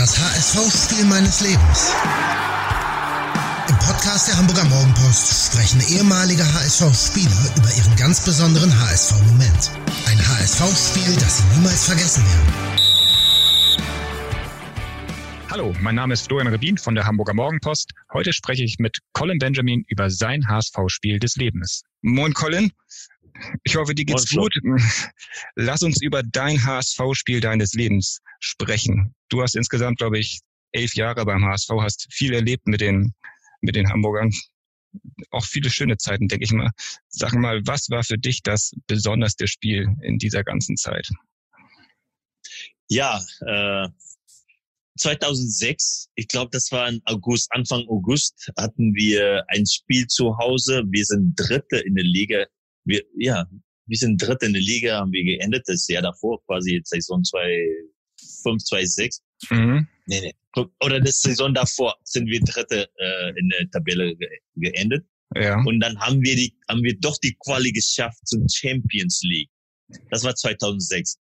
Das HSV-Spiel meines Lebens. Im Podcast der Hamburger Morgenpost sprechen ehemalige HSV-Spieler über ihren ganz besonderen HSV-Moment. Ein HSV-Spiel, das sie niemals vergessen werden. Hallo, mein Name ist Florian Rebin von der Hamburger Morgenpost. Heute spreche ich mit Colin Benjamin über sein HSV-Spiel des Lebens. Moin Colin, ich hoffe, dir geht's gut. Lass uns über dein HSV-Spiel deines Lebens sprechen. Du hast insgesamt, glaube ich, elf Jahre beim HSV, hast viel erlebt mit den, mit den Hamburgern. Auch viele schöne Zeiten, denke ich mal. Sag mal, was war für dich das besonderste Spiel in dieser ganzen Zeit? Ja, äh, 2006, ich glaube, das war im August, Anfang August, hatten wir ein Spiel zu Hause. Wir sind Dritte in der Liga wir, ja, wir sind dritte in der Liga, haben wir geendet das Jahr davor, quasi jetzt Saison 2005, 2006. Mhm. Nee, nee. Oder das Saison davor sind wir dritte äh, in der Tabelle ge geendet. Ja. Und dann haben wir die, haben wir doch die Quali geschafft zum Champions League. Das war 2006.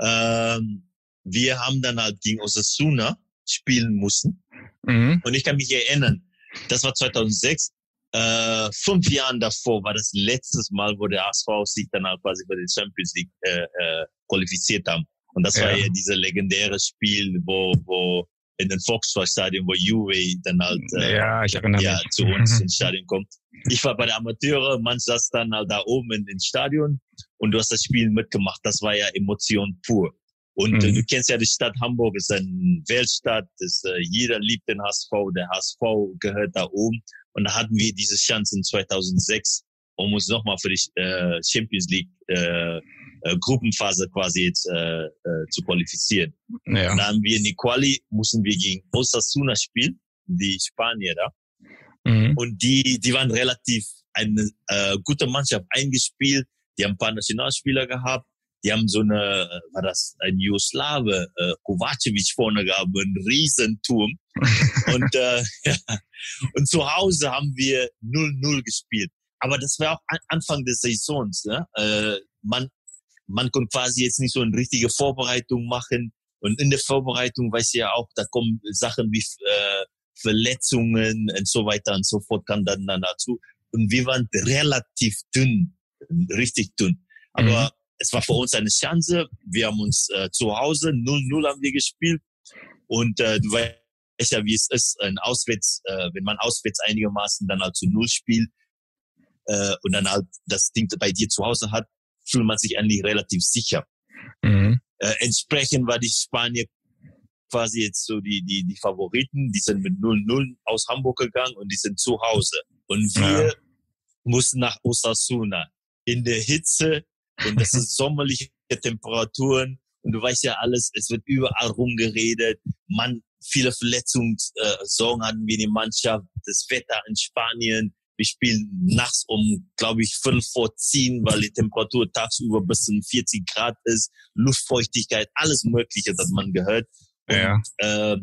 Ähm, wir haben dann halt gegen Osasuna spielen müssen. Mhm. Und ich kann mich erinnern, das war 2006 äh, fünf Jahren davor war das letztes Mal, wo der ASV sich dann halt quasi für den Champions League äh, äh, qualifiziert haben. Und das ja. war ja dieses legendäre Spiel, wo, wo in den Volkswagen-Stadion, wo Juve dann halt äh, ja, ich erinnere ja, zu uns ins Stadion kommt. Ich war bei der Amateure, man saß dann halt da oben in, ins Stadion und du hast das Spiel mitgemacht. Das war ja Emotion pur. Und mhm. du kennst ja die Stadt Hamburg, ist eine Weltstadt, ist, äh, jeder liebt den HSV, der HSV gehört da oben. Und da hatten wir diese Chance in 2006, um uns nochmal für die äh, Champions League äh, äh, Gruppenphase quasi jetzt äh, äh, zu qualifizieren. Ja. Und da haben wir in die Quali, mussten wir gegen Osasuna spielen, die Spanier da. Mhm. Und die, die waren relativ eine äh, gute Mannschaft eingespielt. Die haben ein paar Nationalspieler gehabt. Die haben so eine, äh, war das ein Jugoslawe, äh, Kovacevic vorne gehabt, ein Riesenturm. Und, äh, ja. und zu Hause haben wir 0-0 gespielt. Aber das war auch Anfang des Saisons. Ne? Äh, man, man konnte quasi jetzt nicht so eine richtige Vorbereitung machen. Und in der Vorbereitung weiß ja auch, da kommen Sachen wie äh, Verletzungen und so weiter und so fort kam dann, dann dazu. Und wir waren relativ dünn, richtig dünn. Aber mhm es war für uns eine Chance. Wir haben uns äh, zu Hause 0-0 haben wir gespielt. Und äh, du weißt ja, wie es ist, ein Auswärts, äh, wenn man auswärts einigermaßen dann halt zu Null spielt äh, und dann halt das Ding bei dir zu Hause hat, fühlt man sich eigentlich relativ sicher. Mhm. Äh, entsprechend war die Spanier quasi jetzt so die, die, die Favoriten, die sind mit 0-0 aus Hamburg gegangen und die sind zu Hause. Und wir ja. mussten nach Osasuna in der Hitze und das sind sommerliche Temperaturen und du weißt ja alles, es wird überall rumgeredet. Man, viele Verletzungssorgen äh, hatten wir in der Mannschaft, das Wetter in Spanien. Wir spielen nachts um, glaube ich, fünf vor zehn, weil die Temperatur tagsüber bis zu 40 Grad ist, Luftfeuchtigkeit, alles Mögliche, das man gehört. Und, ja. Äh,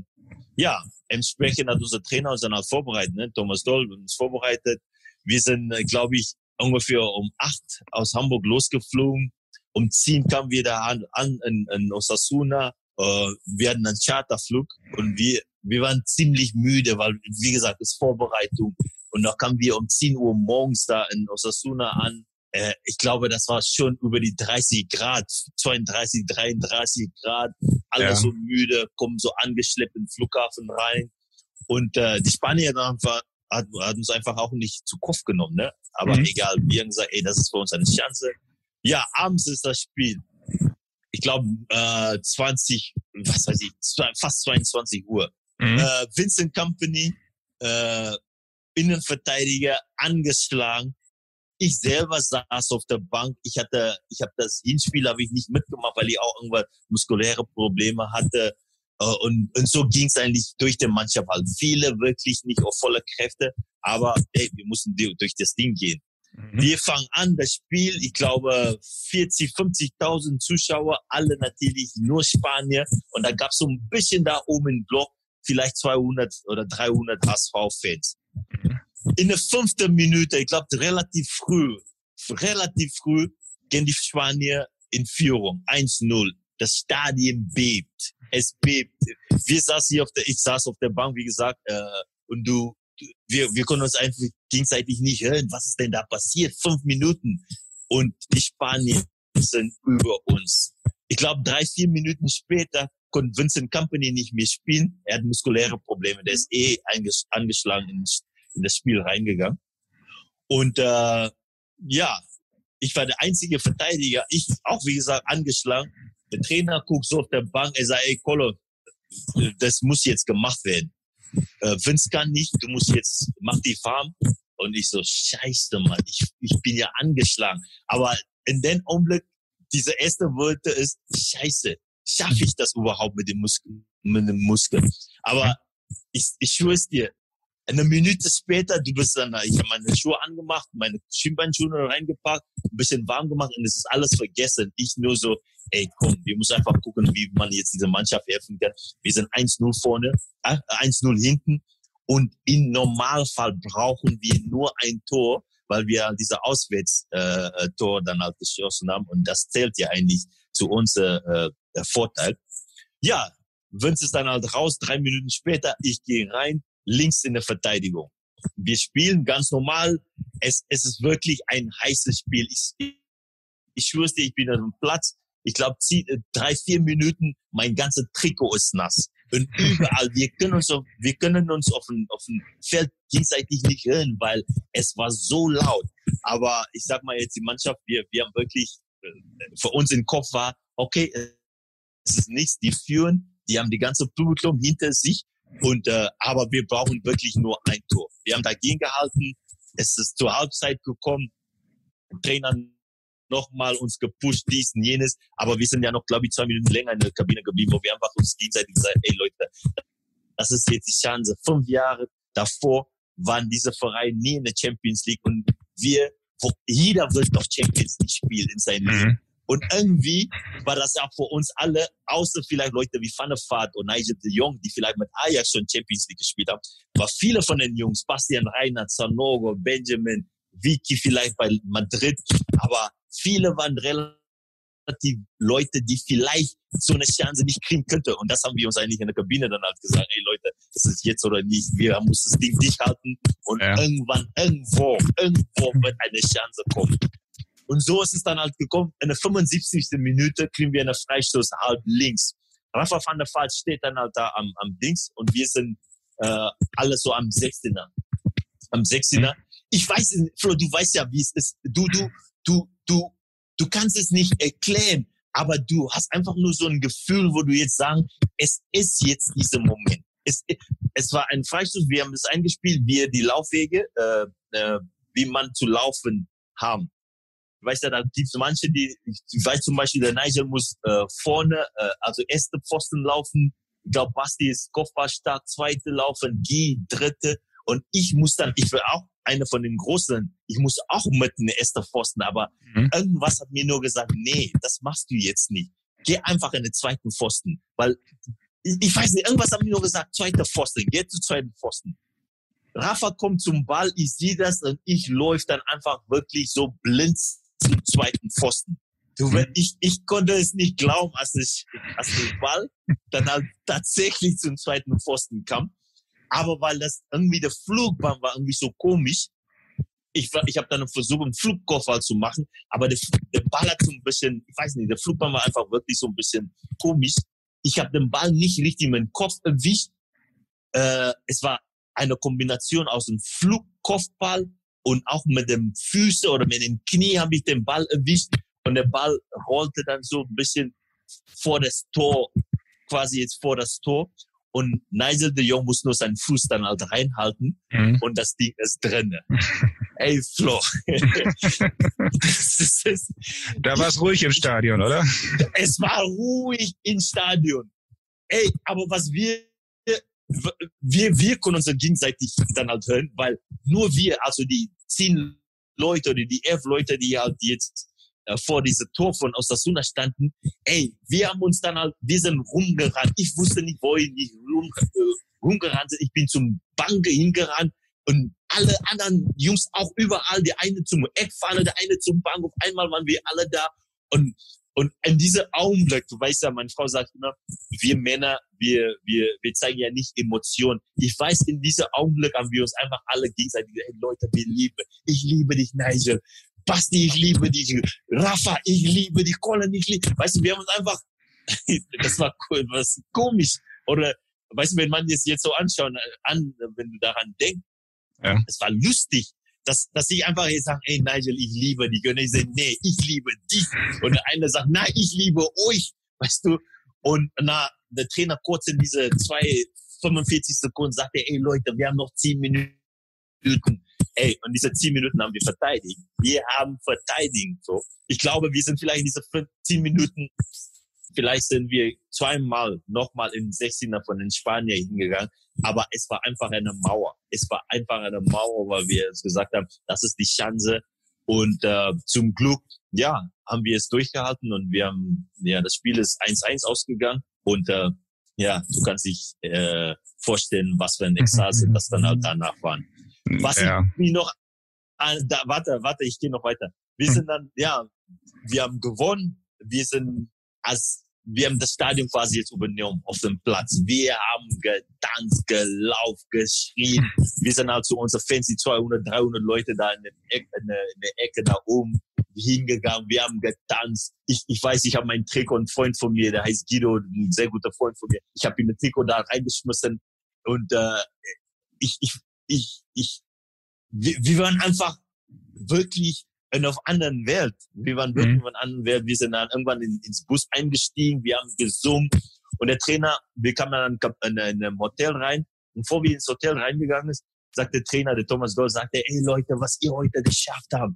ja, entsprechend hat unser Trainer uns dann auch vorbereitet, ne? Thomas Doll uns vorbereitet. Wir sind, äh, glaube ich, ungefähr um acht aus Hamburg losgeflogen. Um zehn kamen wir da an, an in, in Osasuna. Äh, wir hatten einen Charterflug und wir, wir waren ziemlich müde, weil, wie gesagt, es ist Vorbereitung. Und da kamen wir um 10 Uhr morgens da in Osasuna an. Äh, ich glaube, das war schon über die 30 Grad, 32, 33 Grad. Alle ja. so müde, kommen so angeschleppt in den Flughafen rein. Und äh, die Spanier dann war, hat, hat uns einfach auch nicht zu Kopf genommen, ne? Aber mhm. egal, wir haben gesagt, ey, das ist für uns eine Chance. Ja, abends ist das Spiel. Ich glaube, äh, 20, was weiß ich, fast 22 Uhr. Mhm. Äh, Vincent Company, äh, Innenverteidiger, angeschlagen. Ich selber saß auf der Bank. Ich hatte, ich habe das Hinspiel habe ich nicht mitgemacht, weil ich auch irgendwann muskuläre Probleme hatte. Äh, und, und so ging es eigentlich durch die Mannschaft halt. Viele wirklich nicht auf volle Kräfte, aber ey, wir mussten durch das Ding gehen. Mhm. Wir fangen an, das Spiel, ich glaube 40, 50.000 Zuschauer, alle natürlich nur Spanier. Und da gab es so ein bisschen da oben im Block, vielleicht 200 oder 300 HSV-Fans. Mhm. In der fünften Minute, ich glaube relativ früh, relativ früh, gehen die Spanier in Führung, 1-0. Das Stadion bebt. es bebt. Wir saßen hier auf der, ich saß auf der Bank, wie gesagt, äh, und du, wir, wir konnten uns einfach gegenseitig nicht hören. Was ist denn da passiert? Fünf Minuten. Und die Spanier sind über uns. Ich glaube, drei, vier Minuten später konnte Vincent Company nicht mehr spielen. Er hat muskuläre Probleme. Der ist eh angeschlagen in, in das Spiel reingegangen. Und äh, ja, ich war der einzige Verteidiger. Ich auch, wie gesagt, angeschlagen. Der Trainer guckt so auf der Bank. Er sagt, ey, Kolo, das muss jetzt gemacht werden. Äh, Vince kann nicht, du musst jetzt, mach die Farm. Und ich so, scheiße, Mann, ich, ich bin ja angeschlagen. Aber in dem Augenblick, diese erste Worte ist, scheiße, schaffe ich das überhaupt mit dem Muskel, mit dem Muskel? Aber ich, ich schwöre es dir, eine Minute später, du bist dann, ich habe meine Schuhe angemacht, meine Schienbeinschuhe reingepackt, ein bisschen warm gemacht und es ist alles vergessen. Ich nur so, ey, komm, wir müssen einfach gucken, wie man jetzt diese Mannschaft helfen kann. Wir sind 1-0 vorne, äh, 1-0 hinten und im Normalfall brauchen wir nur ein Tor, weil wir diese Auswärtstor äh, dann halt geschossen haben und das zählt ja eigentlich zu unser äh, Vorteil. Ja, Vince ist dann halt raus, drei Minuten später, ich gehe rein, links in der Verteidigung. Wir spielen ganz normal. Es, es ist wirklich ein heißes Spiel. Ich, ich schwör's dir, ich bin auf dem Platz. Ich glaube, äh, drei, vier Minuten, mein ganzes Trikot ist nass. Und überall, wir können uns auf, wir können uns auf dem, auf dem Feld gegenseitig nicht hören, weil es war so laut. Aber ich sag mal jetzt, die Mannschaft, wir, wir haben wirklich, äh, für uns im Kopf war, okay, es ist nichts, die führen, die haben die ganze Publikum hinter sich und äh, aber wir brauchen wirklich nur ein Tor. Wir haben dagegen gehalten. Es ist zur Halbzeit gekommen. Trainer nochmal uns gepusht, dies und jenes. Aber wir sind ja noch, glaube ich, zwei Minuten länger in der Kabine geblieben, wo wir einfach uns gegenseitig gesagt ey Leute, das ist jetzt die Chance. Fünf Jahre davor waren diese Vereine nie in der Champions League und wir, wo, jeder will doch Champions League spielen in seinem mhm. Leben. Und irgendwie war das ja für uns alle, außer vielleicht Leute wie Vaart und Nigel de Jong, die vielleicht mit Ajax schon Champions League gespielt haben, war viele von den Jungs, Bastian Reinhardt, Sanogo, Benjamin, Vicky vielleicht bei Madrid, aber viele waren relativ Leute, die vielleicht so eine Chance nicht kriegen könnte. Und das haben wir uns eigentlich in der Kabine dann halt gesagt, ey Leute, das ist jetzt oder nicht, wir müssen das Ding dicht halten und ja. irgendwann, irgendwo, irgendwo wird eine Chance kommen. Und so ist es dann halt gekommen. In der 75. Minute kriegen wir eine Freistoß halb links. Rafa van der Vaart steht dann halt da am, am Dings und wir sind äh, alle so am 16er. Am 16er. Ich weiß, Flo, du weißt ja, wie es ist. Du, du, du, du, du kannst es nicht erklären, aber du hast einfach nur so ein Gefühl, wo du jetzt sagen, es ist jetzt dieser Moment. Es, es war ein Freistoß, wir haben es eingespielt, wir die Laufwege, äh, äh, wie man zu laufen haben. Ich weiß ja, da gibt es manche, die, ich weiß zum Beispiel, der Nigel muss äh, vorne, äh, also erste Pfosten laufen. Ich glaube, Basti ist Kopfballstark, zweite laufen, G, dritte. Und ich muss dann, ich will auch einer von den Großen, ich muss auch mit in der erste Pfosten, aber mhm. irgendwas hat mir nur gesagt, nee, das machst du jetzt nicht. Geh einfach in den zweiten Pfosten, weil ich weiß nicht, irgendwas hat mir nur gesagt, zweiter Pfosten, geh zu zweiten Pfosten. Rafa kommt zum Ball, ich sehe das und ich läuft dann einfach wirklich so blind zum zweiten Pfosten. Du, mhm. ich, ich konnte es nicht glauben, als ich, als der Ball dann halt tatsächlich zum zweiten Pfosten kam. Aber weil das irgendwie der Flugbahn war irgendwie so komisch, ich, ich habe dann versucht, einen Flugkoffer zu machen, aber der, der Ball hat so ein bisschen, ich weiß nicht, der Flugbahn war einfach wirklich so ein bisschen komisch. Ich habe den Ball nicht richtig mit dem Kopf erwischt. Äh, es war eine Kombination aus einem Flugkopfball und auch mit dem Füße oder mit dem Knie habe ich den Ball erwischt und der Ball rollte dann so ein bisschen vor das Tor, quasi jetzt vor das Tor. Und Nigel de Jong muss nur seinen Fuß dann halt reinhalten mhm. und das Ding ist drin. Ey, Flo. da war es ruhig im Stadion, oder? Es war ruhig im Stadion. Ey, aber was wir wir, wir können uns gegenseitig dann halt hören, weil nur wir, also die zehn Leute oder die elf Leute, die halt jetzt äh, vor diesem Tor von Osasuna standen, ey, wir haben uns dann halt, sind rumgerannt. Ich wusste nicht, wo ich rum, äh, rumgerannt sind. Ich bin zum Banke hingerannt und alle anderen Jungs auch überall, der eine zum Eckfahne, der eine zum Bank. Auf einmal waren wir alle da und und in diesem Augenblick, du weißt ja, meine Frau sagt immer, wir Männer, wir, wir, wir zeigen ja nicht Emotionen. Ich weiß, in diesem Augenblick haben wir uns einfach alle gegenseitig gesagt, hey Leute, wir lieben, ich liebe dich, Nigel. Basti, ich liebe dich. Rafa, ich liebe dich. Colin, ich liebe Weißt du, wir haben uns einfach, das war cool, was komisch. Oder, weißt du, wenn man es jetzt so anschaut, an, wenn du daran denkst, ja. es war lustig dass, dass ich einfach jetzt sage, ey Nigel, ich liebe dich. Und ich sage, nee, ich liebe dich. Und der eine sagt, nein, ich liebe euch. Weißt du? Und na, der Trainer kurz in diese zwei, 45 Sekunden sagt er, ey Leute, wir haben noch 10 Minuten. Ey, und diese 10 Minuten haben wir verteidigt. Wir haben verteidigt. So. Ich glaube, wir sind vielleicht in diese 10 Minuten Vielleicht sind wir zweimal nochmal im 16er von den Spaniern hingegangen, aber es war einfach eine Mauer. Es war einfach eine Mauer, weil wir es gesagt haben, das ist die Chance. Und äh, zum Glück, ja, haben wir es durchgehalten und wir haben, ja, das Spiel ist 1-1 ausgegangen und äh, ja, du kannst dich äh, vorstellen, was für ein Ekstase das dann halt danach waren. Was ja. ich noch, äh, da, warte, warte, ich gehe noch weiter. Wir hm. sind dann, ja, wir haben gewonnen, wir sind als wir haben das Stadion quasi jetzt übernommen auf dem Platz. Wir haben getanzt, gelaufen, geschrien. Wir sind halt zu unseren Fans, die 200, 300 Leute da in der Ecke, in der, in der Ecke da oben hingegangen. Wir haben getanzt. Ich, ich weiß, ich habe meinen Trikot, ein Freund von mir, der heißt Guido, ein sehr guter Freund von mir. Ich habe ihm ein Trikot da reingeschmissen und äh, ich, ich, ich, ich, wir, wir waren einfach wirklich in einer anderen Welt. Wir waren wirklich mhm. in einer anderen Welt. Wir sind dann irgendwann in, ins Bus eingestiegen, wir haben gesungen und der Trainer, wir kamen dann in, in einem Hotel rein und bevor wir ins Hotel reingegangen sind, sagt der Trainer, der Thomas Gold, sagte, ey Leute, was ihr heute geschafft habt,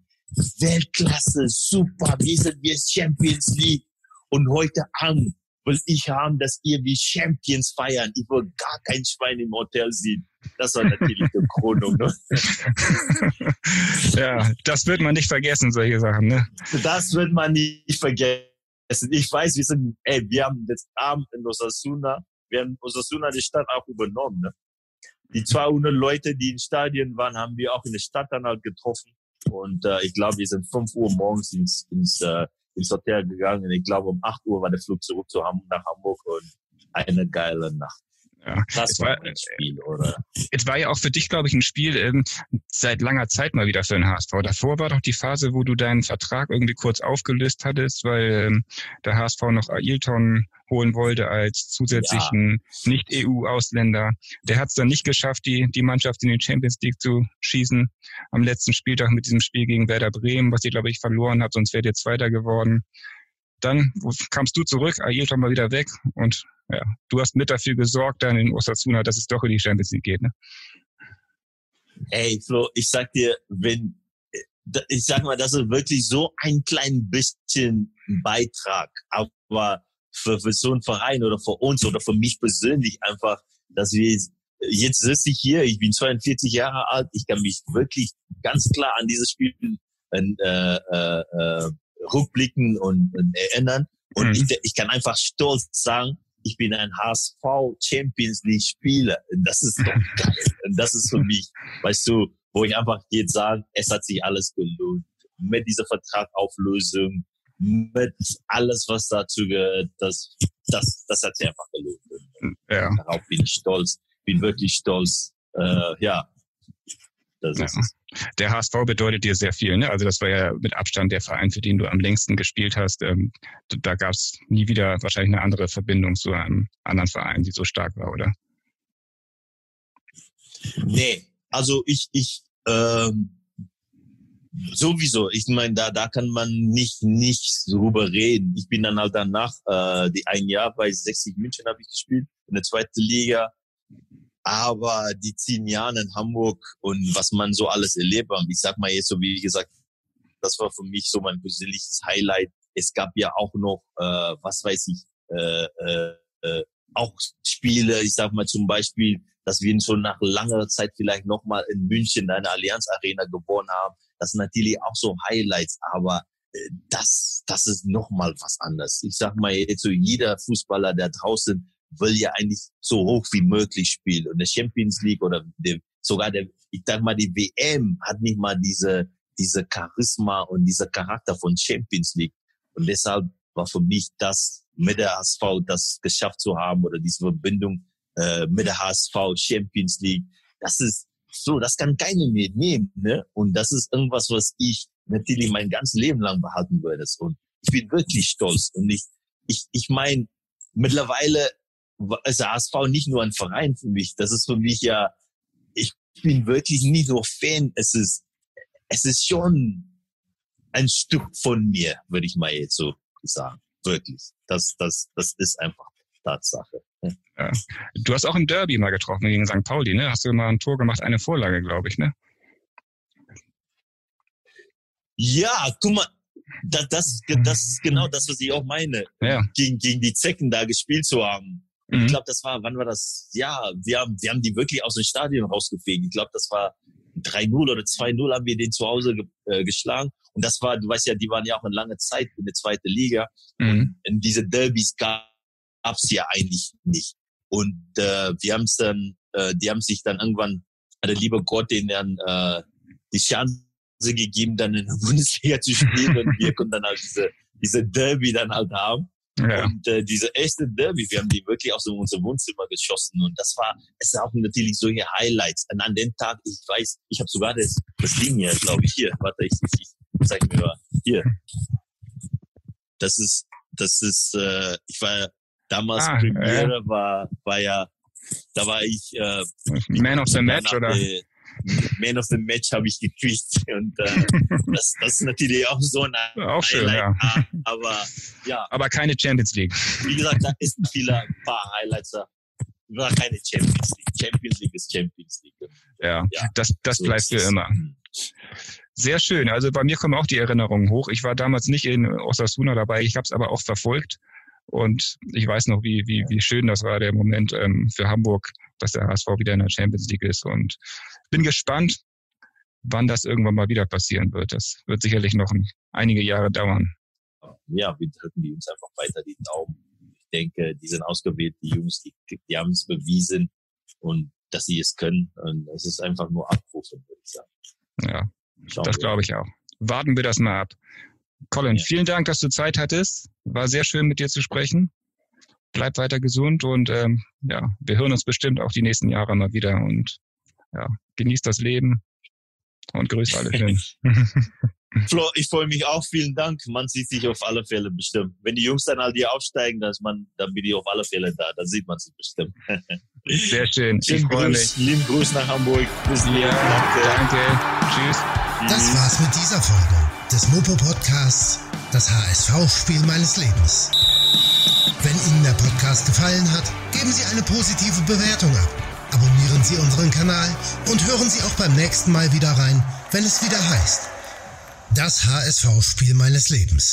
Weltklasse, super, wir sind wir Champions League und heute Abend will ich haben, dass ihr wie Champions feiern. Ich will gar kein Schwein im Hotel sehen. Das war natürlich die Krönung. Ne? ja, das wird man nicht vergessen, solche Sachen. Ne? Das wird man nicht vergessen. Ich weiß, wir sind, ey, wir haben jetzt Abend in Osasuna, wir haben Osasuna die Stadt auch übernommen. Ne? Die 200 Leute, die im Stadion waren, haben wir auch in der Stadt dann halt getroffen. Und äh, ich glaube, wir sind 5 Uhr morgens ins, ins äh, ins Hotel gegangen. Ich glaube, um 8 Uhr war der Flug zurück zu Hamburg, nach Hamburg und eine geile Nacht. Ja, das war ein Spiel, oder? Es war ja auch für dich, glaube ich, ein Spiel ähm, seit langer Zeit mal wieder für den HSV. Davor war doch die Phase, wo du deinen Vertrag irgendwie kurz aufgelöst hattest, weil ähm, der HSV noch Ailton holen wollte als zusätzlichen ja. Nicht-EU-Ausländer. Der hat es dann nicht geschafft, die, die Mannschaft in die Champions League zu schießen. Am letzten Spieltag mit diesem Spiel gegen Werder Bremen, was ihr, glaube ich, verloren habt, sonst wärt ihr Zweiter geworden. Dann kamst du zurück, Ailton mal wieder weg und ja, du hast mit dafür gesorgt dann in Osasuna, dass es doch in die Champions League geht. Ne? Ey, Flo, ich sag dir, wenn, ich sag mal, das ist wirklich so ein klein bisschen Beitrag, aber für, für so einen Verein oder für uns oder für mich persönlich einfach, dass wir jetzt sitze ich hier, ich bin 42 Jahre alt, ich kann mich wirklich ganz klar an dieses Spiel äh, äh, äh, rückblicken und, und erinnern. Und mhm. ich, ich kann einfach stolz sagen, ich bin ein HSV Champions League Spieler. Das ist doch geil. Und das ist für mich, weißt du, wo ich einfach jetzt sagen, es hat sich alles gelohnt. Mit dieser Vertragauflösung, mit alles, was dazu gehört, das, das, das hat sich einfach gelohnt. Ja. Darauf bin ich stolz, bin wirklich stolz. Äh, ja, das ja. ist Der HSV bedeutet dir sehr viel. Ne? Also das war ja mit Abstand der Verein, für den du am längsten gespielt hast. Ähm, da gab es nie wieder wahrscheinlich eine andere Verbindung zu einem anderen Verein, die so stark war, oder? Nee, also ich, ich, ähm, sowieso. Ich meine, da, da kann man nicht, nicht drüber reden. Ich bin dann halt danach, äh, die ein Jahr bei 60 München habe ich gespielt, in der zweiten Liga. Aber die zehn Jahre in Hamburg und was man so alles erlebt hat, ich sag mal jetzt so, wie gesagt, das war für mich so mein persönliches Highlight. Es gab ja auch noch, äh, was weiß ich, äh, äh, äh, auch Spiele, ich sag mal zum Beispiel, dass wir schon nach langer Zeit vielleicht nochmal in München eine Allianz Arena gewonnen haben. Das sind natürlich auch so Highlights, aber äh, das, das ist nochmal was anderes. Ich sag mal jetzt so, jeder Fußballer, der draußen will ja eigentlich so hoch wie möglich spielen. Und der Champions League oder der, sogar der, ich sag mal, die WM hat nicht mal diese, diese Charisma und dieser Charakter von Champions League. Und deshalb war für mich das mit der HSV, das geschafft zu haben oder diese Verbindung äh, mit der HSV Champions League. Das ist so, das kann keiner mehr nehmen. Ne? Und das ist irgendwas, was ich natürlich mein ganzes Leben lang behalten würde. Und ich bin wirklich stolz. Und ich, ich, ich meine, mittlerweile ist der HSV nicht nur ein Verein für mich. Das ist für mich ja, ich bin wirklich nicht nur Fan. Es ist, es ist schon ein Stück von mir, würde ich mal jetzt so sagen. Wirklich. Das, das, das ist einfach Tatsache. Ja. Du hast auch im Derby mal getroffen gegen St. Pauli, ne? Hast du mal ein Tor gemacht, eine Vorlage, glaube ich, ne? Ja, guck mal, das, das, das ist genau das, was ich auch meine. Ja. Gegen, gegen die Zecken da gespielt zu haben. Mhm. Ich glaube, das war, wann war das? Ja, wir haben, wir haben die wirklich aus dem Stadion rausgefegt. Ich glaube, das war 3-0 oder 2-0 haben wir den zu Hause ge äh, geschlagen. Und das war, du weißt ja, die waren ja auch eine lange Zeit in der zweiten Liga. Mhm. In diese Derbys gab es ja eigentlich nicht. Und äh, wir haben es dann, äh, die haben sich dann irgendwann, der liebe Gott, denen dann äh, die Chance gegeben, dann in der Bundesliga zu spielen und wir konnten dann halt diese, diese Derby dann halt haben. Ja. Und äh, diese echte Derby, wir haben die wirklich aus unser Wohnzimmer geschossen und das war, es ist auch natürlich solche Highlights. Und an dem Tag, ich weiß, ich habe sogar das, das Ding hier, glaube ich, hier. Warte, ich, ich, ich zeig mir mal. Hier. Das ist, das ist, äh, ich war damals ah, Premiere, äh. war, war ja, da war ich äh, Man of the Match oder? Die, Man of the Match habe ich gekriegt. Und äh, das, das ist natürlich auch so ein auch schön, ja. Aber ja. Aber keine Champions League. Wie gesagt, da ist viele ein paar Highlights da. War keine Champions League. Champions League ist Champions League. Ja, ja das, das so bleibt für immer. Sehr schön. Also bei mir kommen auch die Erinnerungen hoch. Ich war damals nicht in Osasuna dabei, ich habe es aber auch verfolgt. Und ich weiß noch, wie, wie, wie schön das war, der Moment ähm, für Hamburg, dass der HSV wieder in der Champions League ist. Und bin gespannt, wann das irgendwann mal wieder passieren wird. Das wird sicherlich noch ein, einige Jahre dauern. Ja, wir drücken die uns einfach weiter die Daumen. Ich denke, die sind ausgewählt, die Jungs, die, die haben es bewiesen und dass sie es können. Und es ist einfach nur abrufen, würde ich sagen. Ja, Schauen das glaube ich auch. Warten wir das mal ab. Colin, ja. vielen Dank, dass du Zeit hattest. War sehr schön, mit dir zu sprechen. Bleib weiter gesund und ähm, ja, wir hören uns bestimmt auch die nächsten Jahre mal wieder und ja, genießt das Leben und grüßt alle schön. Flo, ich freue mich auch. Vielen Dank. Man sieht sich auf alle Fälle bestimmt. Wenn die Jungs dann halt hier aufsteigen, dann, man, dann bin ich auf alle Fälle da. Dann sieht man sie bestimmt. Sehr schön. Lieben Gruß, lieben Gruß nach Hamburg. Bis ja, danke. danke. Tschüss. Das war's mit dieser Folge des Mopo Podcasts, das HSV-Spiel meines Lebens. Wenn Ihnen der Podcast gefallen hat, geben Sie eine positive Bewertung ab abonnieren Sie unseren Kanal und hören Sie auch beim nächsten Mal wieder rein, wenn es wieder heißt. Das HSV-Spiel meines Lebens.